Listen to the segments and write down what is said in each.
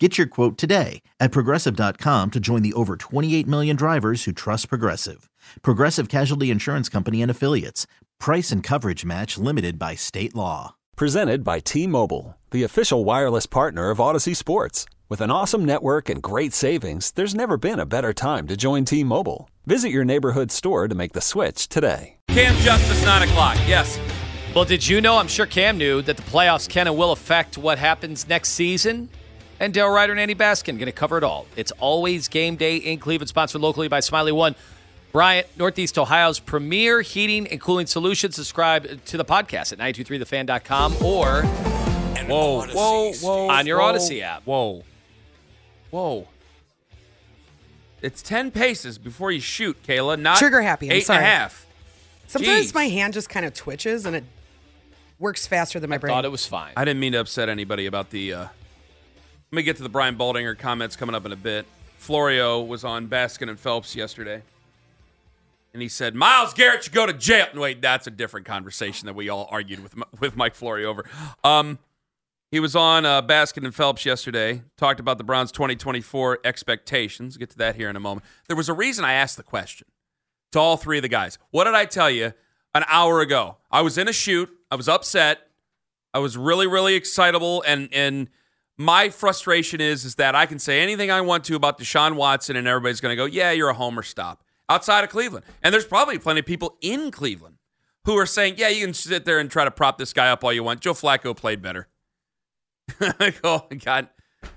Get your quote today at progressive.com to join the over 28 million drivers who trust Progressive. Progressive Casualty Insurance Company and Affiliates. Price and coverage match limited by state law. Presented by T Mobile, the official wireless partner of Audacy Sports. With an awesome network and great savings, there's never been a better time to join T Mobile. Visit your neighborhood store to make the switch today. Cam Justice, 9 o'clock. Yes. Well, did you know? I'm sure Cam knew that the playoffs can and will affect what happens next season. And Dale Ryder and Andy Baskin going to cover it all. It's always game day in Cleveland, sponsored locally by Smylie One. Bryant, Northeast Ohio's premier heating and cooling solution. Subscribe to the podcast at 923thefan.com or Whoa, whoa, whoa. on your whoa, Audacy app. Whoa. Whoa. It's 10 paces before you shoot, Kayla. Not Trigger happy, I'm Eight and sorry. a half. Sometimes Jeez. my hand just kind of twitches and it works faster than my brain. Thought it was fine. I didn't mean to upset anybody about the. Uh... Let me get to the Brian Baldinger comments coming up in a bit. Florio was on Baskin and Phelps yesterday. And he said, Myles Garrett should go to jail. Wait, that's a different conversation that we all argued with with Mike Florio over. Um, he was on uh, Baskin and Phelps yesterday, talked about the Browns' 2024 expectations. Get to that here in a moment. There was a reason I asked the question to all three of the guys. What did I tell you an hour ago? I was in a shoot. I was upset. I was really, really excitable, and and my frustration is is that I can say anything I want to about Deshaun Watson, and everybody's going to go, "Yeah, you're a homer." Stop outside of Cleveland, and there's probably plenty of people in Cleveland who are saying, "Yeah, you can sit there and try to prop this guy up all you want." Joe Flacco played better. I go, oh, I got,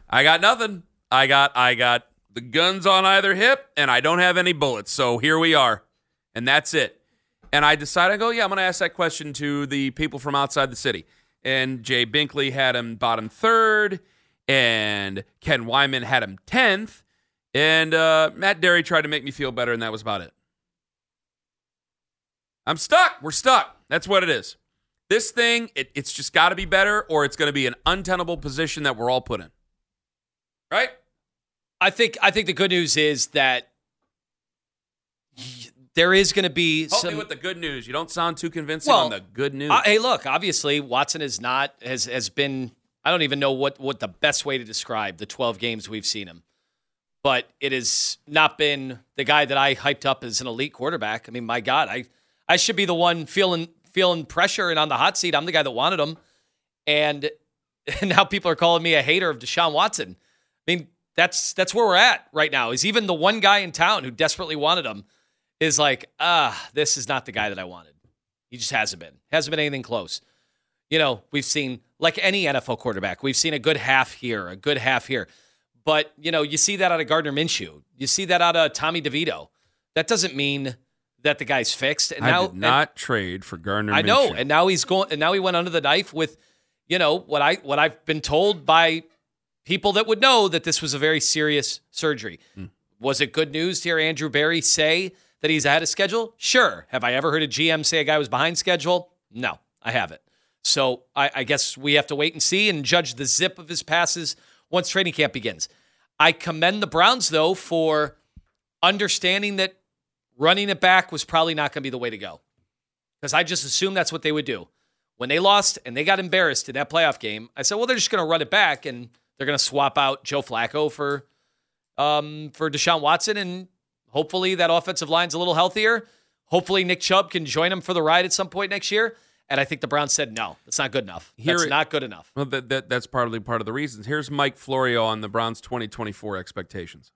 I got nothing. I got, I got the guns on either hip, and I don't have any bullets. So here we are, and that's it. And I decided, I go, yeah, I'm going to ask that question to the people from outside the city. And Jay Binkley had him bottom third, and Ken Wyman had him tenth, and uh, Matt Derry tried to make me feel better, and that was about it. I'm stuck. We're stuck. That's what it is. This thing, it, it's just got to be better, or it's going to be an untenable position that we're all put in. Right? I think I think the good news is that there is going to be Help some. me with the good news. You don't sound too convincing Well, on the good news. Uh, hey, look, obviously Watson is not has has been. I don't even know what what the best way to describe the 12 games we've seen him, but it has not been the guy that I hyped up as an elite quarterback. I mean, my God, I I should be the one feeling feeling pressure and on the hot seat. I'm the guy that wanted him, and, and now people are calling me a hater of Deshaun Watson. I mean, that's that's where we're at right now. Is even the one guy in town who desperately wanted him is like, ah, this is not the guy that I wanted. He just hasn't been. Hasn't been anything close. You know, we've seen like any NFL quarterback, we've seen a good half here, a good half here. But, you know, you see that out of Gardner Minshew. You see that out of Tommy DeVito. That doesn't mean that the guy's fixed. And I now did not trade for Gardner. I know, Minshew. and now he's going. And now he went under the knife with, you know, what I what I've been told by people that would know that this was a very serious surgery. Was it good news to hear Andrew Berry say that he's ahead of schedule? Sure. Have I ever heard a GM say a guy was behind schedule? No, I haven't. So I, I guess we have to wait and see and judge the zip of his passes once training camp begins. I commend the Browns though for understanding that running it back was probably not going to be the way to go because I just assumed that's what they would do. When they lost and they got embarrassed in that playoff game, I said, well, they're just going to run it back and they're going to swap out Joe Flacco for um, for Deshaun Watson, and hopefully that offensive line's a little healthier. Hopefully Nick Chubb can join them for the ride at some point next year. And I think the Browns said, no, that's not good enough. Here That's not good enough. Well, that, that that's partly part of the reasons. Here's Mike Florio on the Browns' 2024 expectations.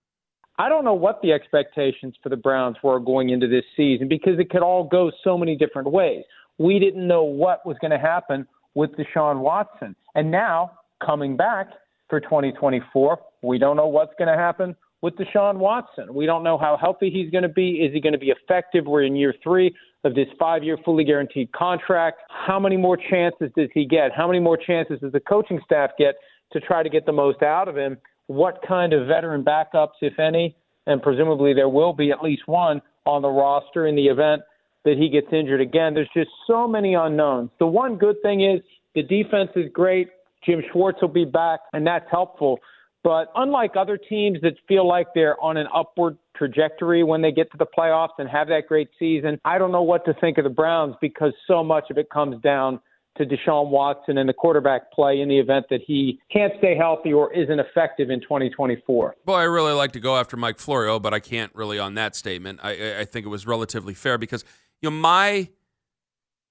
I don't know what the expectations for the Browns were going into this season because it could all go so many different ways. We didn't know what was going to happen with Deshaun Watson. And now, coming back for 2024, we don't know what's going to happen with Deshaun Watson. We don't know how healthy he's going to be. Is he going to be effective? We're in year three of this five year fully guaranteed contract. How many more chances does he get? How many more chances does the coaching staff get to try to get the most out of him? What kind of veteran backups, if any, and presumably there will be at least one on the roster in the event that he gets injured again. There's just so many unknowns. The one good thing is the defense is great. Jim Schwartz will be back, and that's helpful. But unlike other teams that feel like they're on an upward trajectory when they get to the playoffs and have that great season, I don't know what to think of the Browns because so much of it comes down to Deshaun Watson and the quarterback play in the event that he can't stay healthy or isn't effective in 2024. Boy, I really like to go after Mike Florio, but I can't really on that statement. I, I think it was relatively fair because you know my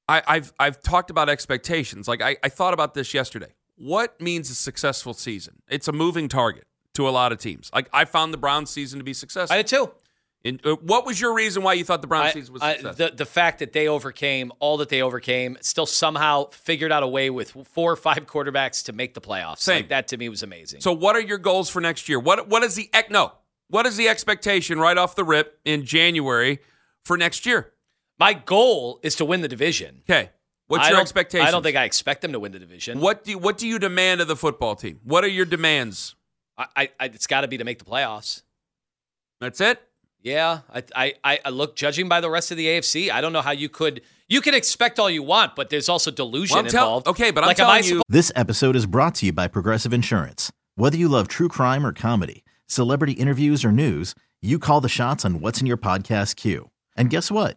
I, have I've talked about expectations. Like I, I thought about this yesterday. What means a successful season? It's a moving target to a lot of teams. Like I found the Browns season to be successful. I did too. In, uh, what was your reason why you thought the Browns season was successful? the the fact that they overcame all that they overcame, still somehow figured out a way with four or five quarterbacks to make the playoffs. Same. Like, that to me was amazing. So, what are your goals for next year? What what is the no? What is the expectation right off the rip in January for next year? My goal is to win the division. Okay. What's I your don't- expectation? I don't think I expect them to win the division. What do you, what do you demand of the football team? What are your demands? I, I, I it's got to be to make the playoffs. That's it. Yeah, I, I, I- I look. Judging by the rest of the AFC, I don't know how you could. You can expect all you want, but there's also delusion Well, tell- involved. okay, but I'm like, telling you- This episode is brought to you by Progressive Insurance. Whether you love true crime or comedy, celebrity interviews or news, you call the shots on what's in your podcast queue. And guess what?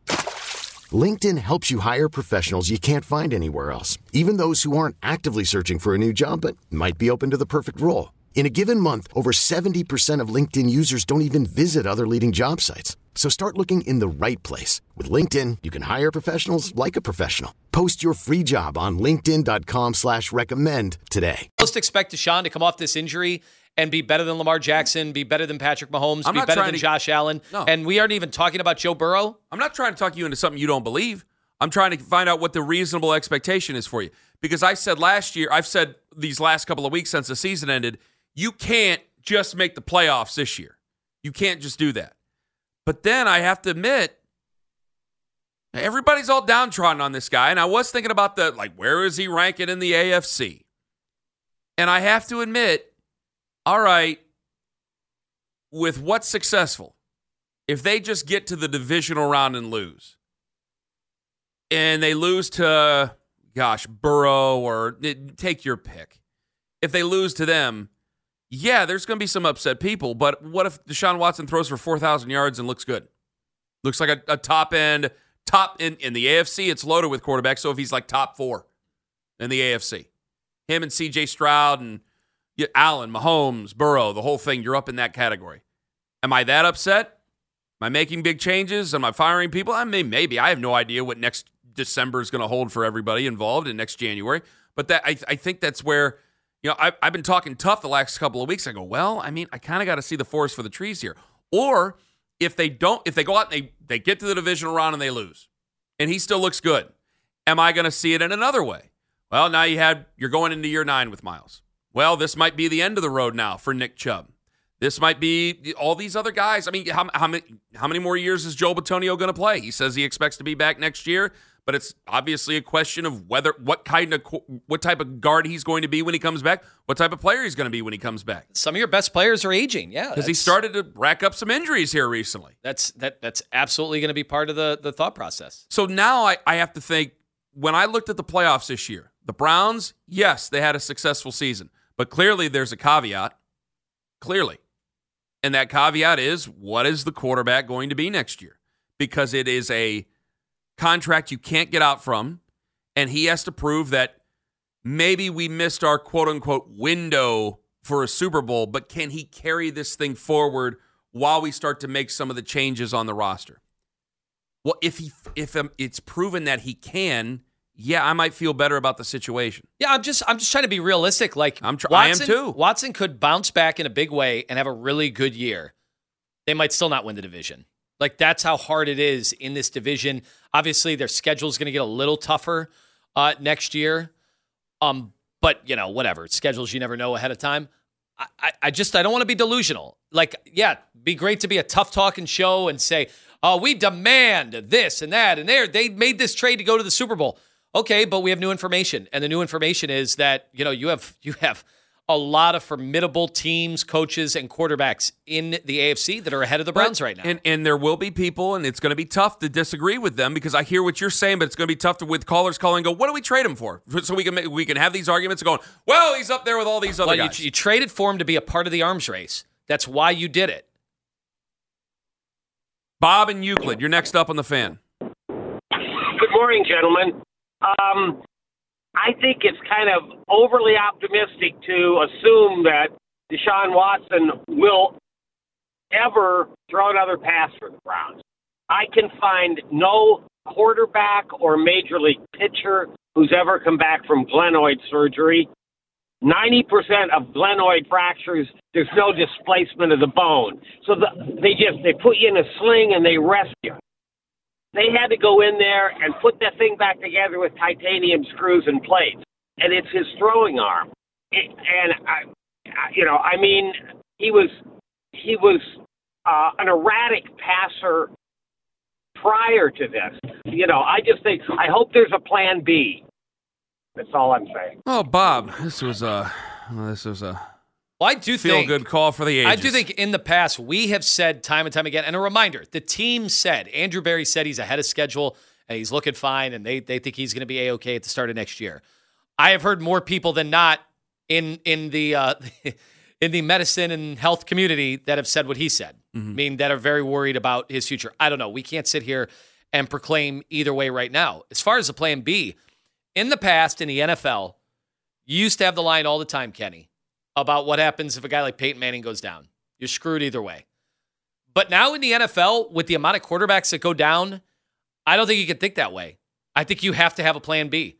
LinkedIn helps you hire professionals you can't find anywhere else, even those who aren't actively searching for a new job but might be open to the perfect role. In a given month, over 70% of LinkedIn users don't even visit other leading job sites. So start looking in the right place. With LinkedIn, you can hire professionals like a professional. Post your free job on linkedin.com slash recommend today. most expect Deshaun to come off this injury and be better than Lamar Jackson, be better than Patrick Mahomes, I'm be better than to- Josh Allen, No. and we aren't even talking about Joe Burrow. I'm not trying to talk you into something you don't believe. I'm trying to find out what the reasonable expectation is for you. Because I said last year, I've said these last couple of weeks since the season ended, you can't just make the playoffs this year. You can't just do that. But then I have to admit, everybody's all downtrodden on this guy. And I was thinking about the, like, where is he ranking in the AFC? And I have to admit, all right, with what's successful, if they just get to the divisional round and lose, and they lose to, gosh, Burrow or eh, take your pick. If they lose to them, yeah, there's going to be some upset people. But what if Deshaun Watson throws for 4,000 yards and looks good? Looks like a, a top end, top in, in the AFC, it's loaded with quarterbacks. So if he's like top four in the AFC, him and CJ Stroud and yeah, Allen, Mahomes, Burrow, the whole thing, you're up in that category. Am I that upset? Am I making big changes? Am I firing people? I mean, maybe. I have no idea what next December is going to hold for everybody involved in next January. But that I, I think that's where, you know, I, I've been talking tough the last couple of weeks. I go, well, I mean, I kind of got to see the forest for the trees here. Or if they don't, if they go out and they, they get to the divisional round and they lose, and he still looks good, am I going to see it in another way? Well, now you had, you're going into year nine with Myles. Well, this might be the end of the road now for Nick Chubb. This might be all these other guys. I mean, how, how many how many more years is Joe Bitonio going to play? He says he expects to be back next year, but it's obviously a question of whether what kind of what type of guard he's going to be when he comes back, what type of player he's going to be when he comes back. Some of your best players are aging. Yeah, Because he started to rack up some injuries here recently. That's that. That's absolutely going to be part of the the thought process. So now I, I have to think when I looked at the playoffs this year, the Browns, yes, they had a successful season, but clearly there's a caveat. Clearly. And that caveat is what is the quarterback going to be next year? Because it is a contract you can't get out from, and he has to prove that maybe we missed our quote unquote window for a Super Bowl, but can he carry this thing forward while we start to make some of the changes on the roster. Well, if he if um, it's proven that he can, yeah, I might feel better about the situation. Yeah, I'm just I'm just trying to be realistic. Like I'm tr- I am Watson- too. Watson could bounce back in a big way and have a really good year. They might still not win the division. Like that's how hard it is in this division. Obviously, their schedule is going to get a little tougher uh, next year. Um, but you know, whatever schedules, you never know ahead of time. I, I, I just I don't want to be delusional. Like, yeah, be great to be a tough talking show and say, oh, we demand this and that and there. They made this trade to go to the Super Bowl. Okay, but we have new information, and the new information is that you know you have you have a lot of formidable teams, coaches, and quarterbacks in the AFC that are ahead of the Browns right now. And and there will be people, and it's going to be tough to disagree with them because I hear what you're saying, but it's going to be tough to with callers calling. Go, what do we trade him for? So we can make, we can have these arguments going. Well, he's up there with all these other well, you, guys. you traded for him to be a part of the arms race. That's why you did it. Bob and Euclid, you're next up on the fan. Good morning, gentlemen. Um, I think it's kind of overly optimistic to assume that Deshaun Watson will ever throw another pass for the Browns. I can find no quarterback or major league pitcher who's ever come back from glenoid surgery. 90% of glenoid fractures, there's no displacement of the bone. So the, they just, they put you in a sling and they rest you. They had to go in there and put that thing back together with titanium screws and plates. And it's his throwing arm. And I, I, you know, I mean, he was he was uh, an erratic passer prior to this. You know, I just think I hope there's a plan B. That's all I'm saying. Oh, Bob, this was a this was a Well, I do feel think good call for the ages. I do think in the past we have said time and time again, and a reminder: the team said Andrew Berry said he's ahead of schedule and he's looking fine, and they they think he's going to be a okay at the start of next year. I have heard more people than not in in the uh, in the medicine and health community that have said what he said. I mean, that are very worried about his future. I don't know. We can't sit here and proclaim either way right now. As far as the plan B, in the past in the NFL, you used to have the line all the time, Kenny, about what happens if a guy like Peyton Manning goes down. You're screwed either way. But now in the NFL, with the amount of quarterbacks that go down, I don't think you can think that way. I think you have to have a plan B,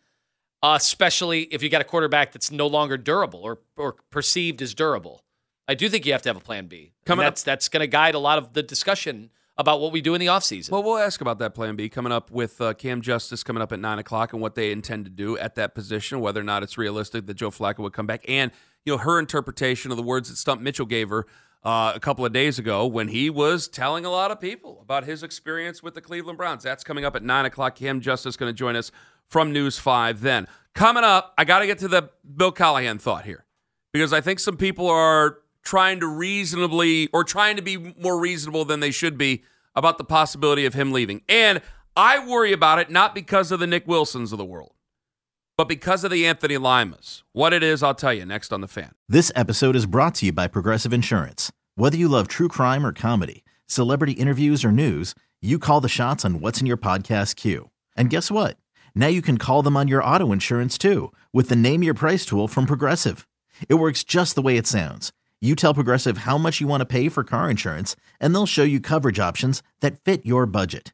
uh, especially if you got a quarterback that's no longer durable or, or perceived as durable. I do think you have to have a plan B. Coming up- that's that's going to guide a lot of the discussion about what we do in the offseason. Well, we'll ask about that plan B coming up with uh, Cam Justice coming up at nine o'clock and what they intend to do at that position, whether or not it's realistic that Joe Flacco would come back, and you know her interpretation of the words that Stump Mitchell gave her uh, a couple of days ago when he was telling a lot of people about his experience with the Cleveland Browns. That's coming up at nine o'clock. Cam Justice going to join us from News Five. Then coming up, I got to get to the Bill Callahan thought here because I think some people are trying to reasonably or trying to be more reasonable than they should be about the possibility of him leaving. And I worry about it not because of the Nick Wilsons of the world, but because of the Anthony Limas. What it is, I'll tell you next on the fan. This episode is brought to you by Progressive Insurance. Whether you love true crime or comedy, celebrity interviews or news, you call the shots on what's in your podcast queue. And guess what? Now you can call them on your auto insurance too with the Name Your Price tool from Progressive. It works just the way it sounds. You tell Progressive how much you want to pay for car insurance, and they'll show you coverage options that fit your budget.